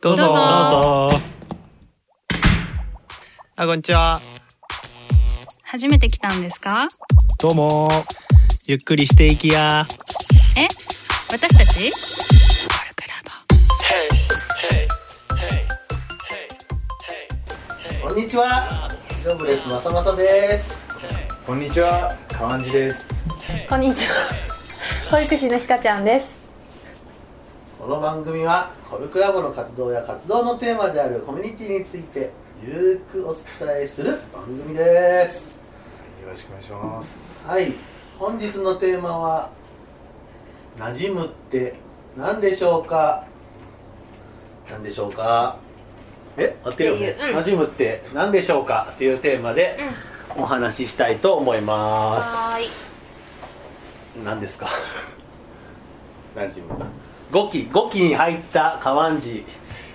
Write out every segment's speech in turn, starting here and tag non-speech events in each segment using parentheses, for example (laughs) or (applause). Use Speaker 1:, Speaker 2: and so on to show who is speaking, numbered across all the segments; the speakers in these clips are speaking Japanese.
Speaker 1: どうぞ。
Speaker 2: どうぞ。
Speaker 1: どうぞあこんにちは。
Speaker 2: 初めて来たんですか？
Speaker 1: どうも。ゆっくりしていきや。
Speaker 2: え？私たち？
Speaker 3: こんにちは。ジョブレスまさまさです。
Speaker 4: こんにちは、かわんじです。
Speaker 5: こんにちは。保育士のひかちゃんです。
Speaker 3: この番組はコルクラボの活動や活動のテーマであるコミュニティについてゆるくお伝えする番組です。
Speaker 4: よろしくお願いします。
Speaker 3: はい。本日のテーマは馴染むって何でしょうか？何でしょうか？え、合ってるよね。
Speaker 5: っていううん
Speaker 3: 馴染むって何でしょうか？っていうテーマでお話ししたいと思います。
Speaker 5: はーい。
Speaker 3: 何ですか？(laughs) 馴染む5期5期に入った河湾寺、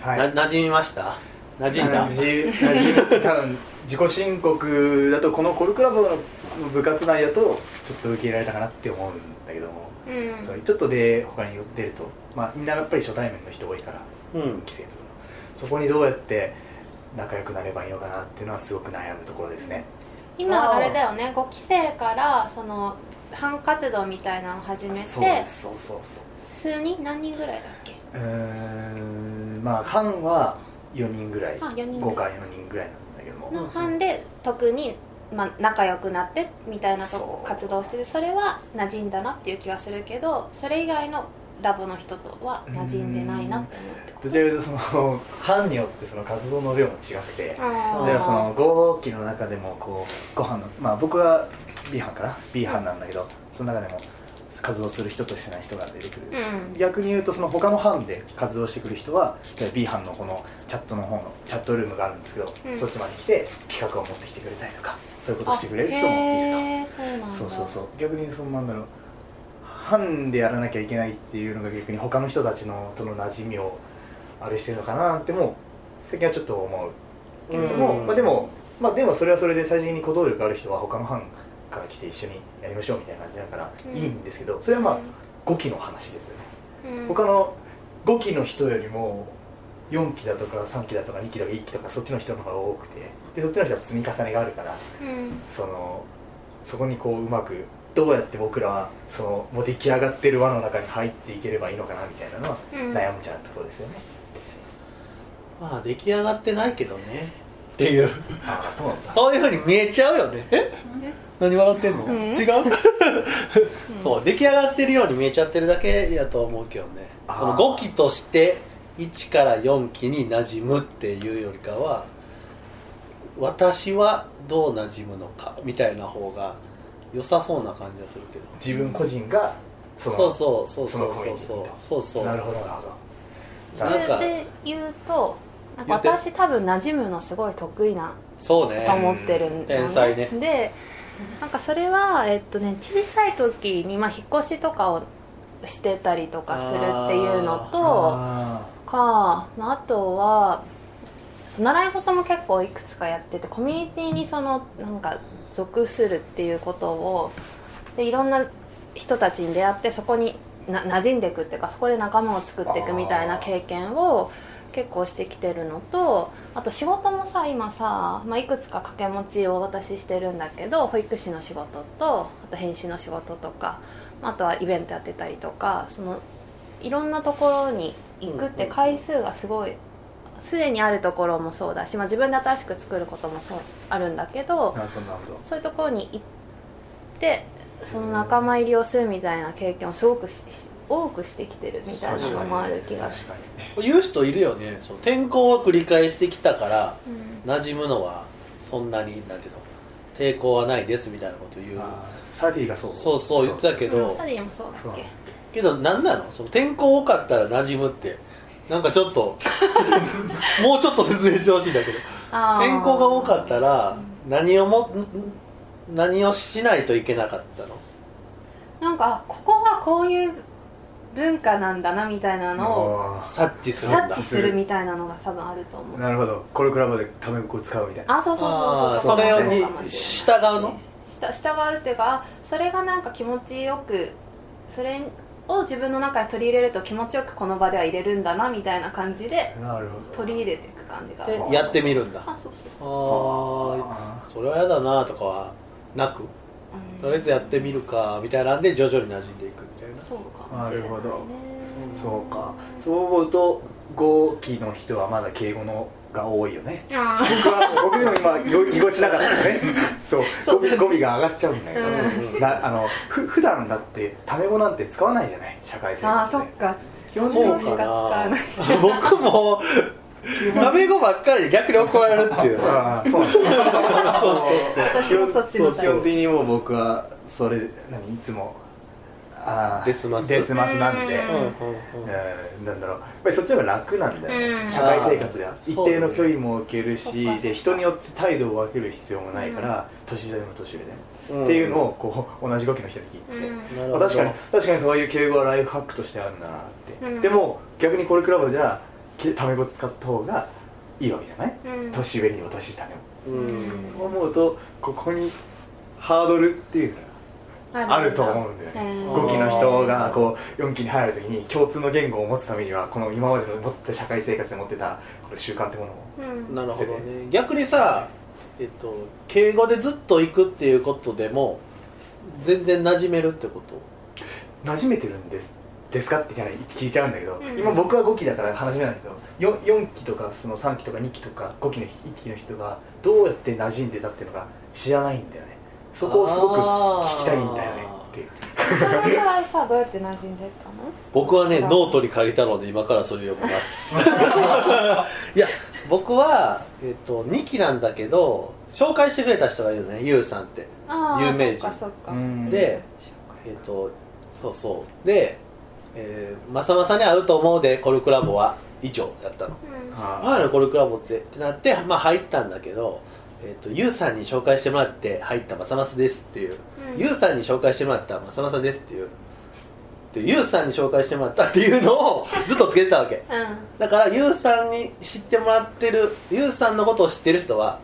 Speaker 4: はい。
Speaker 3: な馴染みました？馴染んだ
Speaker 4: なじなじ多分自己申告だとこのコルクラボの部活内だとちょっと受け入れられたかなって思うんだけども、
Speaker 5: うん。
Speaker 4: そうちょっとで他に出ると、まあみんなやっぱり初対面の人多いから、
Speaker 3: うん
Speaker 4: 規制とかそこにどうやって仲良くなればいいのかなっていうのはすごく悩むところですね。
Speaker 5: 今あれだよね。5期生からその班活動みたいなのを始め
Speaker 4: そう
Speaker 5: て
Speaker 4: ですそうそうそう。
Speaker 5: 数人？何人ぐらいだっけ？
Speaker 4: うーんまあ班は4人ぐらい。
Speaker 5: あ4人ぐらい。
Speaker 4: 5か4人ぐらいなんだけども、
Speaker 5: の班で特にまあ仲良くなってみたいなとこ
Speaker 4: そう
Speaker 5: 活動しててそれは馴染んだなっていう気はするけど、それ以外のラボの人とは馴染んでないなって思ってこと。
Speaker 4: どちらかというとその班によってその活動の量も違くて
Speaker 5: あー。
Speaker 4: ではその5期の中でもこうご飯のまあ僕は B 班かな？B 班なんだけど、その中でも活動する人としてない人が出てくる、
Speaker 5: うん。
Speaker 4: 逆に言うとその他の班で活動してくる人は B 班のこのチャットの方のチャットルームがあるんですけど、
Speaker 5: うん
Speaker 4: そっちまで来て企画を持ってきてくれたりとかそういうことをしてくれる人もいると。
Speaker 5: そう。
Speaker 4: そうそう逆にそのなんだろう班でやらなきゃいけないっていうのが逆に他の人たちのとの馴染みをあれしてるのかなっても最近はちょっと思うけれども、
Speaker 3: うん
Speaker 4: まあ、でもまあでもそれはそれで最終的に行動力ある人は他の班から来て一緒にやりましょうみたいな感じだから
Speaker 5: うん。
Speaker 4: いいんですけどそれはまあ5期の話ですよね、
Speaker 5: うん。
Speaker 4: 他の5期の人よりも4期だとか3期だとか2期とか1期とかそっちの人の方が多くてでそっちの人は積み重ねがあるから
Speaker 5: うん。
Speaker 4: そのそこにこううまくどうやって僕らはそのもう出来上がってる輪の中に入っていければいいのかなみたいなのは
Speaker 5: うん。
Speaker 4: 悩むちゃうところですよね、
Speaker 3: まあ出来上がってないけどねっていう。
Speaker 4: そう
Speaker 3: いうふうに見えちゃうよね。え？何笑ってんの、
Speaker 5: うん。
Speaker 3: 違う？そう出来上がってるように見えちゃってるだけやと思うけどね。その5期として1から4期に馴染むっていうよりかは私はどう馴染むのかみたいな方が良さそうな感じがするけど。
Speaker 4: 自分個人がその
Speaker 3: そうそうそうそうそうそう。そうそう。
Speaker 4: なるほどなるほど。
Speaker 3: なんか
Speaker 5: それで言うとなんか私多分馴染むのすごい得意な
Speaker 3: そうね。
Speaker 5: と思ってるんだよね。
Speaker 3: 天才ね。
Speaker 5: でなんかそれはえっとね小さい時にまあ引っ越しとかをしてたりとかするっていうのと
Speaker 4: あ
Speaker 5: か、まあ、あとは習い事も結構いくつかやっててコミュニティにそのなんか属するっていうことをでいろんな人たちに出会ってそこにな馴染んでいくっていうかそこで仲間を作っていくみたいな経験を結構してきてるのとあと仕事もさ今さ、まあ、いくつか掛け持ちを私してるんだけど保育士の仕事とあと編集の仕事とかあとはイベントやってたりとかそのいろんなところに行くって回数がすごいすでにあるところもそうだし、まあ、自分で新しく作ることもそうあるんだけど
Speaker 4: あなるほどなるほど。
Speaker 5: そういうところに行ってその仲間入りをするみたいな経験をすごくしし多くしてきてるみたいなのもある気がす
Speaker 4: 確
Speaker 5: る
Speaker 4: かに。
Speaker 3: 言う人いるよね。その転校を繰り返してきたから
Speaker 5: うん
Speaker 3: 馴染むのはそんなになんていうの抵抗はないですみたいなこと言う。
Speaker 4: サーティがそう。
Speaker 3: そうそう言ってたけど、
Speaker 5: うん。サリーもそうだっけ？
Speaker 3: けど何なの？その転校多かったら馴染むってなんかちょっと (laughs) もうちょっと説明してほしいんだけど。
Speaker 5: あー。
Speaker 3: 転校が多かったら何をもん何をしないといけなかったの？
Speaker 5: なんかあここはこういう文化なんだなみたいなのを
Speaker 4: あ
Speaker 3: 察知するんだ。
Speaker 5: 察知するみたいなのが多分あると思う。
Speaker 4: ーなるほど。コルクラボでタメ口を使うみたいな。
Speaker 5: あそうそうそうそう。
Speaker 3: それに従うの？
Speaker 5: した従うっていうかあそれがなんか気持ちよくそれを自分の中に取り入れると気持ちよくこの場では入れるんだなみたいな感じで
Speaker 4: なるほど。
Speaker 5: 取り入れていく感じが。
Speaker 3: でやってみるんだ。
Speaker 5: あそうそう。
Speaker 3: ああそれはやだなとかはなく？
Speaker 5: うん。
Speaker 3: とりあえずやってみるかみたいなんで徐々に馴染んでいく
Speaker 5: そうかもしれないね。
Speaker 4: なるほどそうか。そう思うと語気の人はまだ敬語のが多いよね。
Speaker 5: あ
Speaker 4: 僕は僕でも今よぎこちなかったね。(laughs) そう。語尾語尾が上がっちゃうんだけど、
Speaker 3: うん。
Speaker 4: なあのふ普段だってタメ語なんて使わないじゃない？社会生活で
Speaker 5: そっか。
Speaker 4: 基本的に
Speaker 5: しか使わ
Speaker 3: な
Speaker 5: ない。(laughs)
Speaker 3: 僕もタメ語ばっかりで逆に怒られるっていう。
Speaker 4: ああ (laughs) そう
Speaker 3: そうそう
Speaker 5: 私もそっちのタイプ
Speaker 4: 基本的にもう僕はそれ何？いつも
Speaker 3: デスマス。
Speaker 4: デスマスなんで、
Speaker 5: うん
Speaker 4: なんだろう。やっぱりそっちの方が楽なんだよね、
Speaker 5: うん。
Speaker 4: 社会生活で一定の距離も置けるしで人によって態度を分ける必要もないから、年上でも年上で。も、
Speaker 3: うん。
Speaker 4: っていうのをこう同じ語気の人に聞いて、
Speaker 5: う
Speaker 4: 確かに。確かにそういう敬語はライフハックとしてあるんだなって、
Speaker 5: うん。
Speaker 4: でも逆にこれクラブじゃけタメ語使った方がいいわけじゃない、
Speaker 5: うん。
Speaker 4: 年上にも年下にも、
Speaker 3: うん。
Speaker 4: そう思うとここにハードルっていうのがあると思うんだよね、
Speaker 5: うん
Speaker 4: 5期の人がこう4期に入るときに共通の言語を持つためにはこの今までの持った社会生活で持ってたこの習慣ってものを
Speaker 5: うん。
Speaker 3: なるほどね。逆にさ、えっと、敬語でずっと行くっていうことでも全然馴染めるってこと？
Speaker 4: 馴染めてるんです。ですかって聞いちゃうんだけど、
Speaker 5: うん。
Speaker 4: 今僕は5期だから話めないんですよ。4, 4期とかその3期とか2期とか5期の1期の人がどうやって馴染んでたっていうのが知らないんだよねそこをすごく聞きたいんだよねって。いう
Speaker 5: はさどうやって馴染んでったの？
Speaker 3: 僕はねノートに書いたので今からそれを読みます。(laughs) いや僕は、えっと、2期なんだけど紹介してくれた人がいるのねゆうさんって。有名人。でえっとそうそう。で、えー、まさまさに会うと思うでコルクラボは以上やったの。
Speaker 5: うん。
Speaker 3: 前のコルクラボってってなって、まあ、入ったんだけど、えー、とユウさんに紹介してもらって入ったまさまさですっていう、
Speaker 5: うん。
Speaker 3: ユウさんに紹介してもらったまさまさですっていう。でユウさんに紹介してもらったっていうのを (laughs) ずっとつけてたわけ。
Speaker 5: うん。
Speaker 3: だからユウさんに知ってもらってるユウさんのことを知ってる人は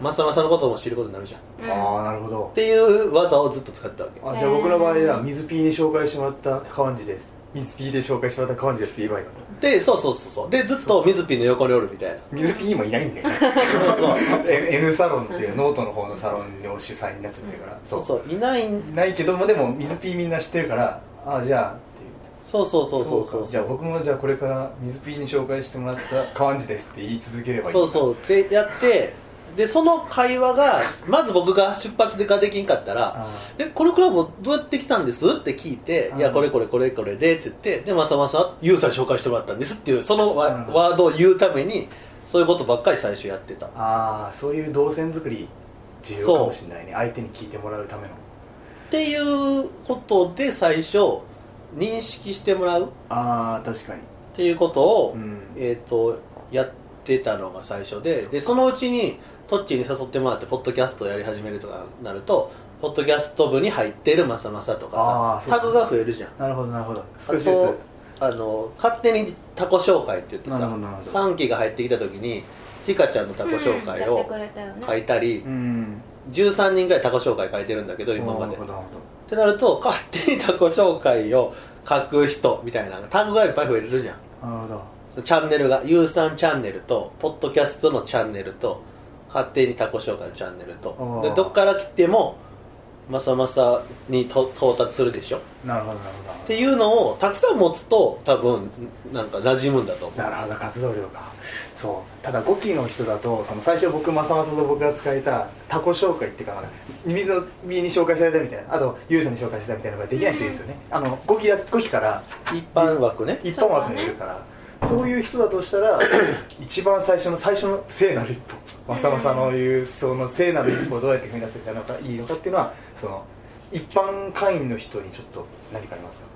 Speaker 3: まさまさのことも知ることになるじゃん。っ
Speaker 5: うん。
Speaker 4: ああなるほど。
Speaker 3: ていう技をずっと使ってたわけ。
Speaker 4: あじゃあ僕の場合は水 P に紹介してもらった川地です水 P で紹介してもらった川地ですって言えばいいかな
Speaker 3: でそうそうそうそう。でずっと水ピンの横におるみたいな。
Speaker 4: 水 P にもいないんだよね。(laughs)
Speaker 3: そうそう。(laughs)
Speaker 4: N サロンっていうノートの方のサロンの主催になっちゃってるから。
Speaker 3: そう。そういないん。
Speaker 4: いないけどもでも水 P みんな知ってるからああじゃあっていう
Speaker 3: そうそうそうそう。そう
Speaker 4: か。じゃあ僕もじゃあこれから水 P に紹介してもらった川地ですって言い続ければいい
Speaker 3: そうそうう。でやってでその会話がまず僕が出発でができんかったら
Speaker 4: あ「
Speaker 3: えこれクラブどうやって来たんです?」って聞いて「
Speaker 4: うん
Speaker 3: いやこれこれこれこれで」って言ってでまさまさユウさんに紹介してもらったんですっていうそのワ,、
Speaker 4: うん。
Speaker 3: ワードを言うためにそういうことばっかり最初やってた。
Speaker 4: あーそういう動線作り重要かもしれないね。相手に聞いてもらうための。
Speaker 3: っていうことで最初認識してもらう。っ
Speaker 4: ああ確かに。
Speaker 3: ていうことを、
Speaker 4: うん。
Speaker 3: えー、とやってたのが最初ででそのうちにトッチに誘ってもらってポッドキャストをやり始めるとかなるとポッドキャスト部に入ってるまさまさと
Speaker 4: あ
Speaker 3: か。さタグが増えるじゃん。
Speaker 4: なるほどなるほど。
Speaker 3: あ
Speaker 4: 少しずつ。
Speaker 3: とあの勝手にタコ紹介って言ってさ
Speaker 4: なるほどなるほど。
Speaker 3: 3期が入ってきた時にひかちゃんのタコ紹介を書いたり、
Speaker 4: うん。
Speaker 3: 13人ぐらいタコ紹介書いてるんだけど今まで。っ
Speaker 4: なるほどなる
Speaker 3: てなると勝手にタコ紹介を書く人みたいなタグがいっぱい増えるじゃん。
Speaker 4: なるほど
Speaker 3: チャンネルが U さんチャンネルとポッドキャストのチャンネルと勝手にタコ紹介のチャンネルと。でどっから来てもまさまさにと到達するでしょ？っ
Speaker 4: なるほどなるほど。
Speaker 3: ていうのをたくさん持つと多分なんか馴染むんだと思う。
Speaker 4: なるほど活動量かそう。ただ5期の人だとその最初僕まさまさと僕が使えたタコ紹介っていうか水の実に紹介されたみたいなあとユウさんに紹介されたみたいなのができない人いるんですよね。あの5期だ5期から
Speaker 3: 一般枠ね。
Speaker 4: 一般枠にいるからそういう人だとしたら (coughs) 一番最初の最初の聖なる一歩。まさまさの言うその聖なる一歩をどうやって踏み出せたのかいいのかっていうのはその一般会員の人にちょっと何かありますか？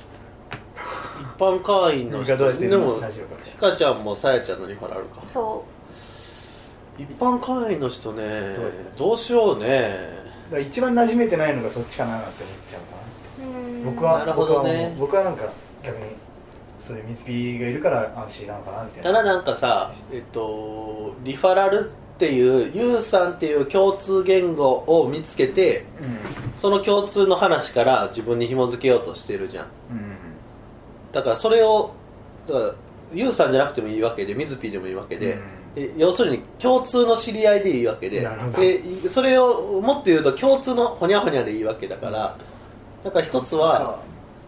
Speaker 3: 一般会員の人？
Speaker 4: がどうやって
Speaker 3: でもひかちゃんもさやちゃんのリファラルか。
Speaker 5: そ
Speaker 3: 一般会員の人ね
Speaker 4: どう？
Speaker 3: しようね。
Speaker 4: だから一番馴染めてないのがそっちかなって思っちゃうかな僕は
Speaker 3: なるほどね。
Speaker 4: 僕はなんか逆にそういう水ピーがいるから安心なのかなみたいな。
Speaker 3: ただなんかさえっとリファラルっていうユウさんっていう共通言語を見つけて
Speaker 4: うん。
Speaker 3: その共通の話から自分に紐付けようとしてるじゃん。
Speaker 4: うん。
Speaker 3: だからそれをだからユウさんじゃなくてもいいわけで水ピーでもいいわけで、え要するに共通の知り合いでいいわけででそれをもっと言うと共通のほにゃほにゃでいいわけだからだから一つは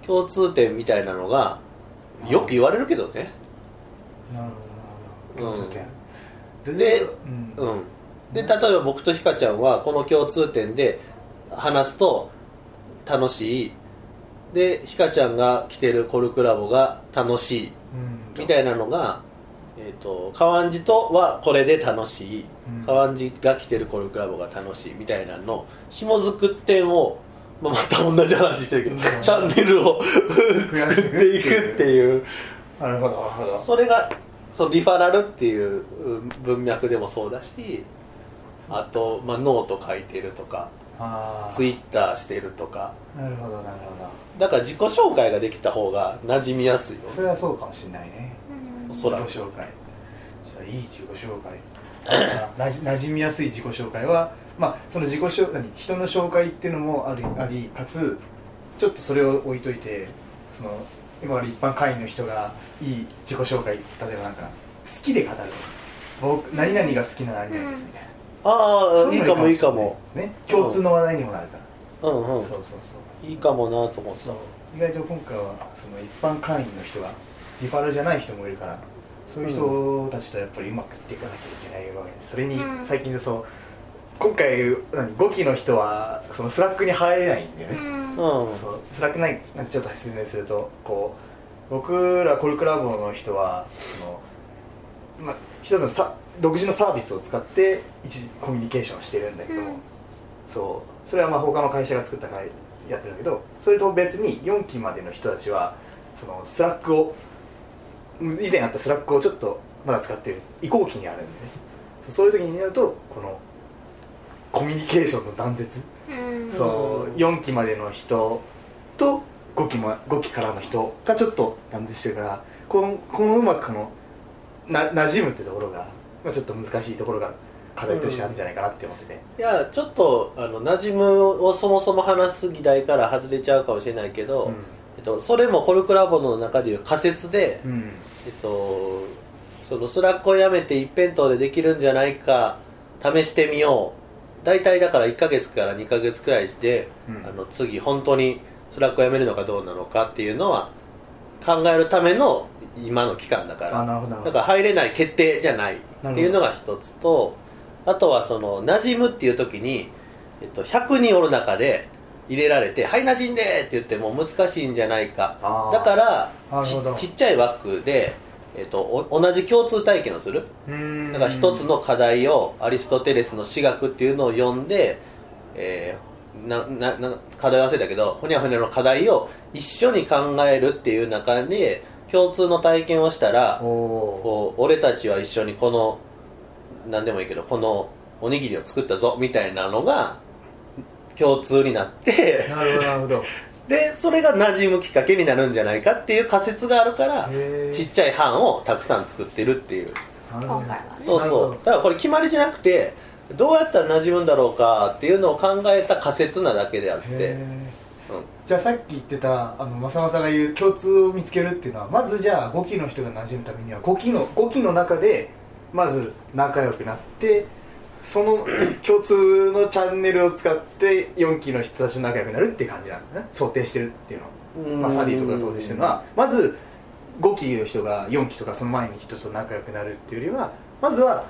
Speaker 3: 共通点みたいなのがよく言われるけどね。
Speaker 4: なるほどなるほど。共通点
Speaker 3: で
Speaker 4: うん。
Speaker 3: うん。で例えば僕とひかちゃんはこの共通点で話すと楽しい。でひかちゃんが来てるコルクラボが楽しい。
Speaker 4: うん。
Speaker 3: みたいなのが、えー、と川んじとはこれで楽しい。
Speaker 4: うん。
Speaker 3: 川んじが来てるコルクラボが楽しい。みたいなの紐づく点を、まあ、また同じ話してるけど、
Speaker 4: うん。
Speaker 3: チャンネルを作っ
Speaker 4: ていく
Speaker 3: っていう。
Speaker 4: なるほどなるほど。
Speaker 3: それがそうリファラルっていううん文脈でもそうだしあと、まあ、ノート書いてるとかツイッターしてるとか。
Speaker 4: なるほどなるほ
Speaker 3: だから自己紹介ができた方が馴染みやすいよ。
Speaker 4: どそれはそうかもしれないね。自己紹介。じゃあいい自己紹介。(clears throat) なじ馴染みやすい自己紹介はまあその自己紹何人の紹介っていうのもありありかつちょっとそれを置いといてその今まで一般会員の人がいい自己紹介例えばなんか好きで語る僕何々が好きな何々ですみたいな、
Speaker 3: ああいいかもいいかも。
Speaker 4: ですね共通の話題にもなるから、
Speaker 3: うんうん。
Speaker 4: そうそうそう。
Speaker 3: いいかもなと思っ
Speaker 4: そう。意外と今回はその一般会員の人がリファラルじゃない人もいるからそういう人たちとやっぱりうまくいっていかなきゃいけないわけですそれに
Speaker 5: うん。
Speaker 4: 最近でそう今回何5期の人はそのスラックに入れないんだよね、
Speaker 3: たうん。
Speaker 4: そう。スラックないなんかちょっと説明するとこう僕らコルクラボの人はその、まあ、一つのさ独自のサービスを使って一時コミュニケーションをしてるんだけども、
Speaker 5: うん。
Speaker 4: そう。それはまあ他の会社が作った会やってるんだけどそれと別に4期までの人たちはそのスラックをうん以前あったスラックをちょっとまだ使ってる移行期にあるんでね。そうそういう時になるとこのコミュニケーションの断絶？
Speaker 5: うん。
Speaker 4: そう4期までの人と5期も5期からの人がちょっと断絶してるからこのこのうまくこのな馴染むってところが、まあ、ちょっと難しいところが課題としてあるんじゃないかなって思ってて、
Speaker 3: いやちょっとあの馴染むをそもそも話す議題から外れちゃうかもしれないけど、えっと、それもコルクラボの中でいう仮説で、
Speaker 4: うんうん。
Speaker 3: えっと、そのスラックをやめて一辺倒でできるんじゃないか試してみよう大体だから1ヶ月から2ヶ月くらいで、
Speaker 4: うん。
Speaker 3: あの次本当にスラックをやめるのかどうなのかっていうのは考えるための今の期間だから。だから入れない決定じゃないっていうのが一つとあとはその馴染むっていう時に、えっと、100人おる中で入れられて「はい馴染んで!」って言っても難しいんじゃないか。だからちっちゃい枠で、えっと、お同じ共通体験をする？
Speaker 4: うん。
Speaker 3: だから一つの課題をアリストテレスの私学っていうのを読んで、えーななな課題忘れたけどほにゃほにゃの課題を一緒に考えるっていう中で共通の体験をしたらこう俺たちは一緒にこの何でもいいけどこのおにぎりを作ったぞみたいなのが共通になって
Speaker 4: なるほど
Speaker 3: でそれが馴染むきっかけになるんじゃないかっていう仮説があるからちっちゃい班をたくさん作ってるっていう。
Speaker 5: 今回はね。
Speaker 3: そうそう。だからこれ決まりじゃなくてどうやったら馴染むんだろうかっていうのを考えた仮説なだけであって、うん。
Speaker 4: じゃあさっき言ってたあのまさまさが言う共通を見つけるっていうのはまずじゃあ5期の人が馴染むためには5期の5期の中でまず仲良くなってその (clears throat) 共通のチャンネルを使って4期の人たちと仲良くなるっていう感じなんだね想定してるっていうの。は、まあ、サリーとかが想定してるのは。まず5期の人が4期とかその前に人と仲良くなるっていうよりはまずは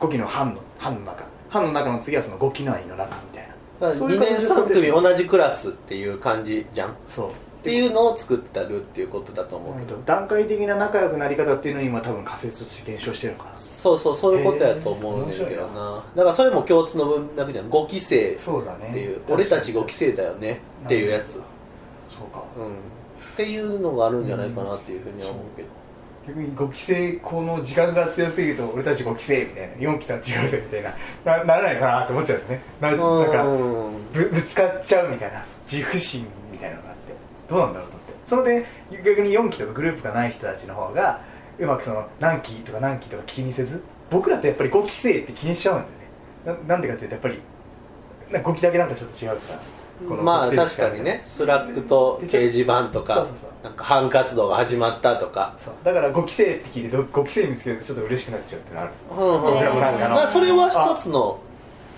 Speaker 4: 5期の班の班の中。班の中の次はその5期内の中みたいな。
Speaker 3: だから2
Speaker 4: そういう感じ
Speaker 3: 年3
Speaker 4: で想定して
Speaker 3: 組同じクラスっていう感じじゃん。っ
Speaker 4: そう
Speaker 3: ていうのを作ってるっていうことだと思うけど。
Speaker 4: 段階的な仲良くなり方っていうのに今多分仮説として検証してるのかな。
Speaker 3: そうそうそういうことやと思うねんけどな。だからそれも共通の文脈じゃん5期生っていう。俺たち5期生だよねっていうやつ、
Speaker 4: そうか。
Speaker 3: うん、っていうのがあるんじゃないかなっていうふうには思うけど、
Speaker 4: 逆に5期生この時間が強すぎると俺たち5期生みたいな。4期とは違うぜみたいな。なならないかなって思っちゃうんですね。ななんか
Speaker 3: うん
Speaker 4: ぶぶつかっちゃうみたいな。自負心みたいなのがどうなんだろうと。思ってそれで逆に4期とかグループがない人たちの方がうまくその何期とか何期とか気にせず僕らってやっぱり5期生って気にしちゃうんだよね。ななんでかっていうとやっぱりなんか5期だけなんかちょっと違うから。この
Speaker 3: まあ確かにね。スラックと掲示板とか
Speaker 4: そうそうそう。
Speaker 3: なんか班活動が始まったとか。
Speaker 4: だから5期生って聞いて5期生見つけるとちょっと嬉しくなっちゃうってのある。
Speaker 3: うん。うんまあそれは一つの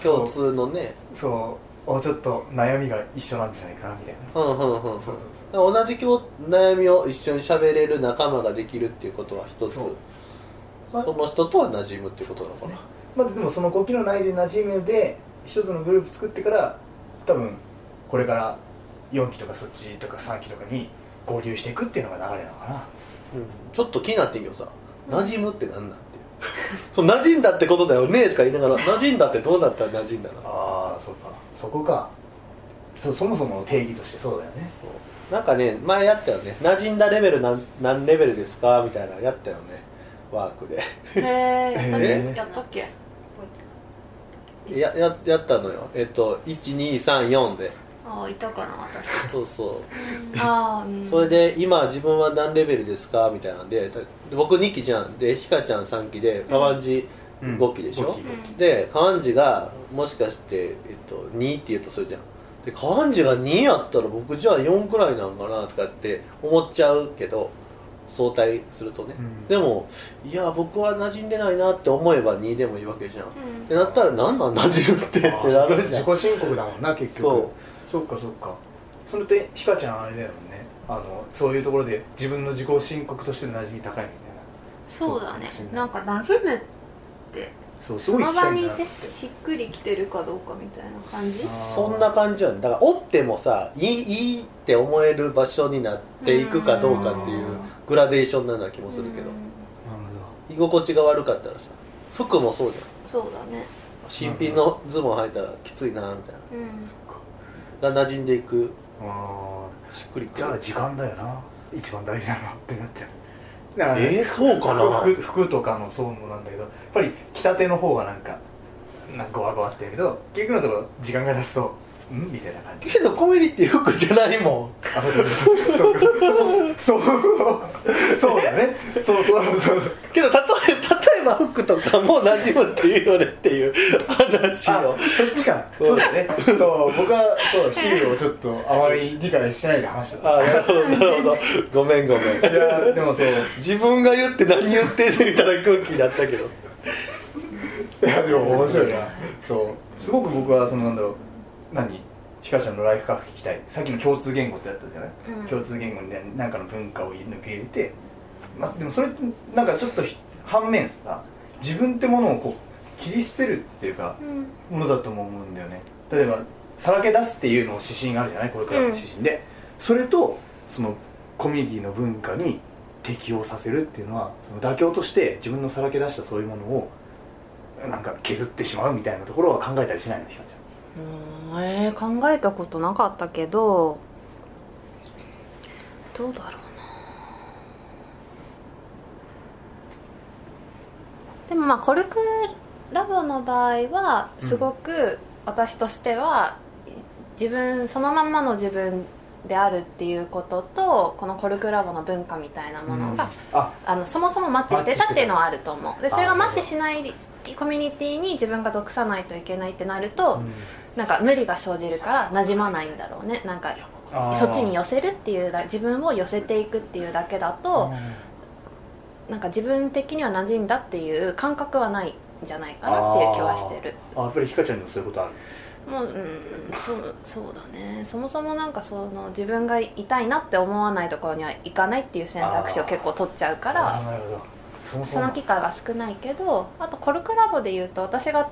Speaker 3: 共通のね。
Speaker 4: そうおちょっと悩みが一緒なんじゃないかなみたいな。
Speaker 3: うんうんうんうん。
Speaker 4: そうそう
Speaker 3: 同じ今日悩みを一緒に喋れる仲間ができるっていうことは一つ。
Speaker 4: そう。
Speaker 3: その人とは馴染むっていうことなのかな。
Speaker 4: まずでもその5期の内で馴染むで一つのグループ作ってから多分これから4期とかそっちとか3期とかに合流していくっていうのが流れなのかな。
Speaker 3: ちょっと気になってんけどさ馴染むって何なんて (laughs) そう馴染んだってことだよねとか言いながら馴染んだってどうなったら馴染んだの？
Speaker 4: ああそうか。そこか。そそもそもの定義としてそうだよね。
Speaker 3: そう。なんかね前やったよね。馴染んだレベル何何レベルですか？みたいなのやったよね。ワークで。
Speaker 5: へえやったっ
Speaker 4: え？
Speaker 5: け (laughs) やったっけ
Speaker 3: やややったのよ。えっと1234で
Speaker 5: ああいたかな私。
Speaker 3: そうそう。(laughs)
Speaker 5: ああ、うん、
Speaker 3: それで今自分は何レベルですか？みたいなんでだ僕2期じゃん。でひかちゃん3期で川ンジ5期でしょ、
Speaker 4: 五期。
Speaker 3: で川ンジがもしかして、えっと、2って言うとするじゃん。で川ンジが2やったら僕じゃあ4くらいなんかなとかって思っちゃうけど相対するとね、
Speaker 4: うん。
Speaker 3: でもいや僕は馴染んでないなって思えば2でもいいわけじゃん、っ
Speaker 5: うん。
Speaker 3: てなったら何なん馴染むってってなるじゃん。
Speaker 4: 自己申告だもんな結
Speaker 3: そう。
Speaker 4: 局そうかそうか。それってひかちゃんあれだよね。あのそういうところで自分の自己申告としての馴染み高いみたいな。
Speaker 5: そうだね。
Speaker 4: な
Speaker 5: んか馴染むって
Speaker 4: そうす
Speaker 5: その場にい
Speaker 4: なって。て
Speaker 5: しっくりきてるかどうかみたいな感じ？
Speaker 3: そんな感じよねだからおってもさいいいいって思える場所になっていくかどうかっていうグラデーションのような気もするけど。
Speaker 5: うん。
Speaker 3: 居心地が悪かったらさ服もそうじゃん。
Speaker 5: そうだね。
Speaker 3: 新品のズボン履いたらきついなみたい
Speaker 5: うん。
Speaker 3: なが馴染んでいく。
Speaker 4: あ
Speaker 3: しっくりく
Speaker 4: じゃあ
Speaker 3: る
Speaker 4: 時間だよな。一番大事なのってなっちゃう。だから
Speaker 3: えーそうかな？
Speaker 4: 服とかのそうもなんだけどやっぱり着たての方がなんかなんかゴワゴワってやるけど結局のところ時間が経つとん？みたいな感じ。
Speaker 3: けどコミュニティ服じゃないもん。
Speaker 4: あそうかそう。かそう。そう。そうだね。(laughs) そうそうそう。そう
Speaker 3: けど例え例えば服とかも馴染むっていうよねっていう話
Speaker 4: あ
Speaker 3: を
Speaker 4: そっちか。そうだね。そう僕はそう比喩をちょっとあまり理解してないで話してた。
Speaker 3: あなるほどなるほど。ごめんごめん。
Speaker 4: いやでもそう。
Speaker 3: 自分が言って何言ってんねんみたいな空気になったけど。
Speaker 4: いやでも面白いな。そう。すごく僕はそのなんだろう。何？ひかちゃんのライフカフェ聞きたい。さっきの共通言語ってやったじゃない、
Speaker 5: うん。
Speaker 4: 共通言語に何かの文化を抜け入れて、まあ、でもそれってなんかちょっとひ反面さ自分ってものをこう切り捨てるっていうか
Speaker 5: うん。
Speaker 4: ものだとも思うんだよね。例えばさらけ出すっていうのを指針があるじゃない？これからの指針で、それとそのコミュニティの文化に適応させるっていうのはその妥協として自分のさらけ出したそういうものをなんか削ってしまうみたいなところは考えたりしないの？ひかち
Speaker 5: うん。えー、考えたことなかったけどどうだろうでもまあコルクラボの場合はすごく私としては自分そのまんまの自分であるっていうこととこのコルクラボの文化みたいなものが、
Speaker 4: あ。
Speaker 5: あのそもそもマッチしてたっていうのはあると思う。でそれがマッチしないコミュニティに自分が属さないといけないってなると、なんか無理が生じるから馴染まないんだろうね。なんかそっちに寄せるっていうだ自分を寄せていくっていうだけだと、なんか自分的には馴染んだっていう感覚はないんじゃないかなっていう気はしてる。
Speaker 4: あやっぱりひかちゃんにもそういうことある。
Speaker 5: もう、うん、そうそうだね。そもそもなんかその自分が痛いなって思わないところには行かないっていう選択肢を結構取っちゃうから
Speaker 4: あーなるほど。そもそも。
Speaker 5: その機会が少ないけどあとコルクラボでいうと私が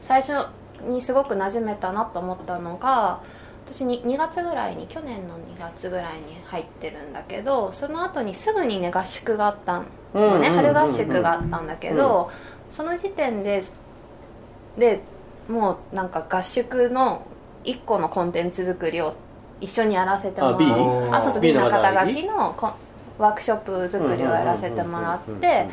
Speaker 5: 最初にすごく馴染めたなと思ったのが私に 2, 月ぐらいに去年の2月ぐらいに入ってるんだけどその後にすぐにね合宿があったのね。春合宿があったんだけど、その時点ででもうなんか合宿の1個のコンテンツ作りを一緒にやらせてもら
Speaker 3: あ B？
Speaker 5: うあそうそう
Speaker 3: B
Speaker 5: の
Speaker 3: の肩
Speaker 5: 肩書
Speaker 3: 書き
Speaker 5: きのこワークショップ作りをやらせてもらって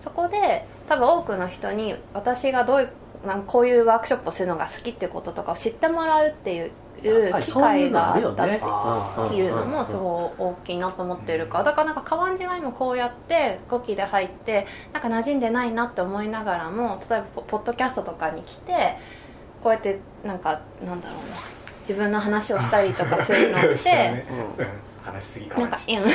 Speaker 5: そこで多分多くの人に私がどういうなんこういうワークショップをするのが好きっていうこととかを知ってもらうっていう機会があったって
Speaker 4: あ
Speaker 5: っていうのもすごい大きいなと思ってるからだからなんか川んじが今こうやって5期で入ってなんか馴染んでないなって思いながらも例えばポポッドキャストとかに来てこうやってなんかなんだろうな自分の話をしたりとかするのっ
Speaker 4: そう
Speaker 5: て、
Speaker 4: 話しすぎかも
Speaker 5: なん。かいや
Speaker 3: まあ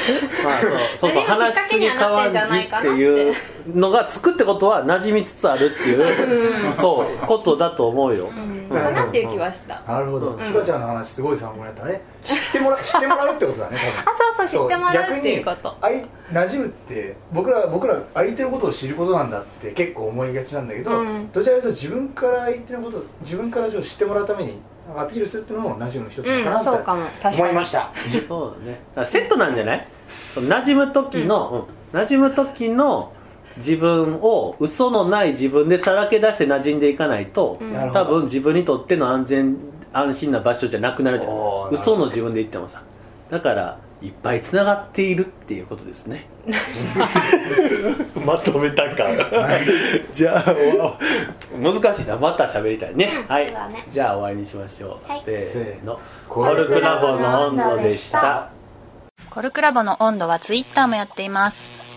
Speaker 3: そうそう話しすぎ
Speaker 5: か
Speaker 3: わん。じ
Speaker 5: ないかなって
Speaker 3: っていうのがつくってことは馴染みつつあるっていうそうことだと思うよ、
Speaker 5: うんかなっていう気はした。
Speaker 4: なるほど
Speaker 3: うん。
Speaker 4: ひかちゃんの話すごい参考になったね。知ってもら知ってもらうってことだね
Speaker 5: あそうそう知ってもらうっていうこと。
Speaker 4: 逆にあい馴染むって僕ら僕ら相手のことを知ることなんだって結構思いがちなんだけど、
Speaker 5: うん。
Speaker 4: どちらかというと自分から相手のこと自分から知ってもらうためにアピールするっていうのも馴染むの一つかな
Speaker 5: うん。そうかも。確かに。
Speaker 4: 思いました、
Speaker 3: そうだね。だからセットなんじゃない？馴染む時の、うん。馴染む時の自分を嘘のない自分でさらけ出して馴染んでいかないと、
Speaker 5: うん。
Speaker 3: 多分自分にとっての安全安心な場所じゃなくなるじゃ
Speaker 4: な
Speaker 3: 嘘の自分で言ってもさ。だからいっぱいつながっているっていうことですね。(laughs) まとめたか。(laughs) じゃあわ難しいな。また喋りたいね、はい。
Speaker 5: そうだね。
Speaker 3: じゃあ終わりにしましょう、
Speaker 5: はい。
Speaker 3: せーの。
Speaker 4: コ
Speaker 3: コルクラボの温度でした。
Speaker 2: コルクラボの温度はツイッターもやっています。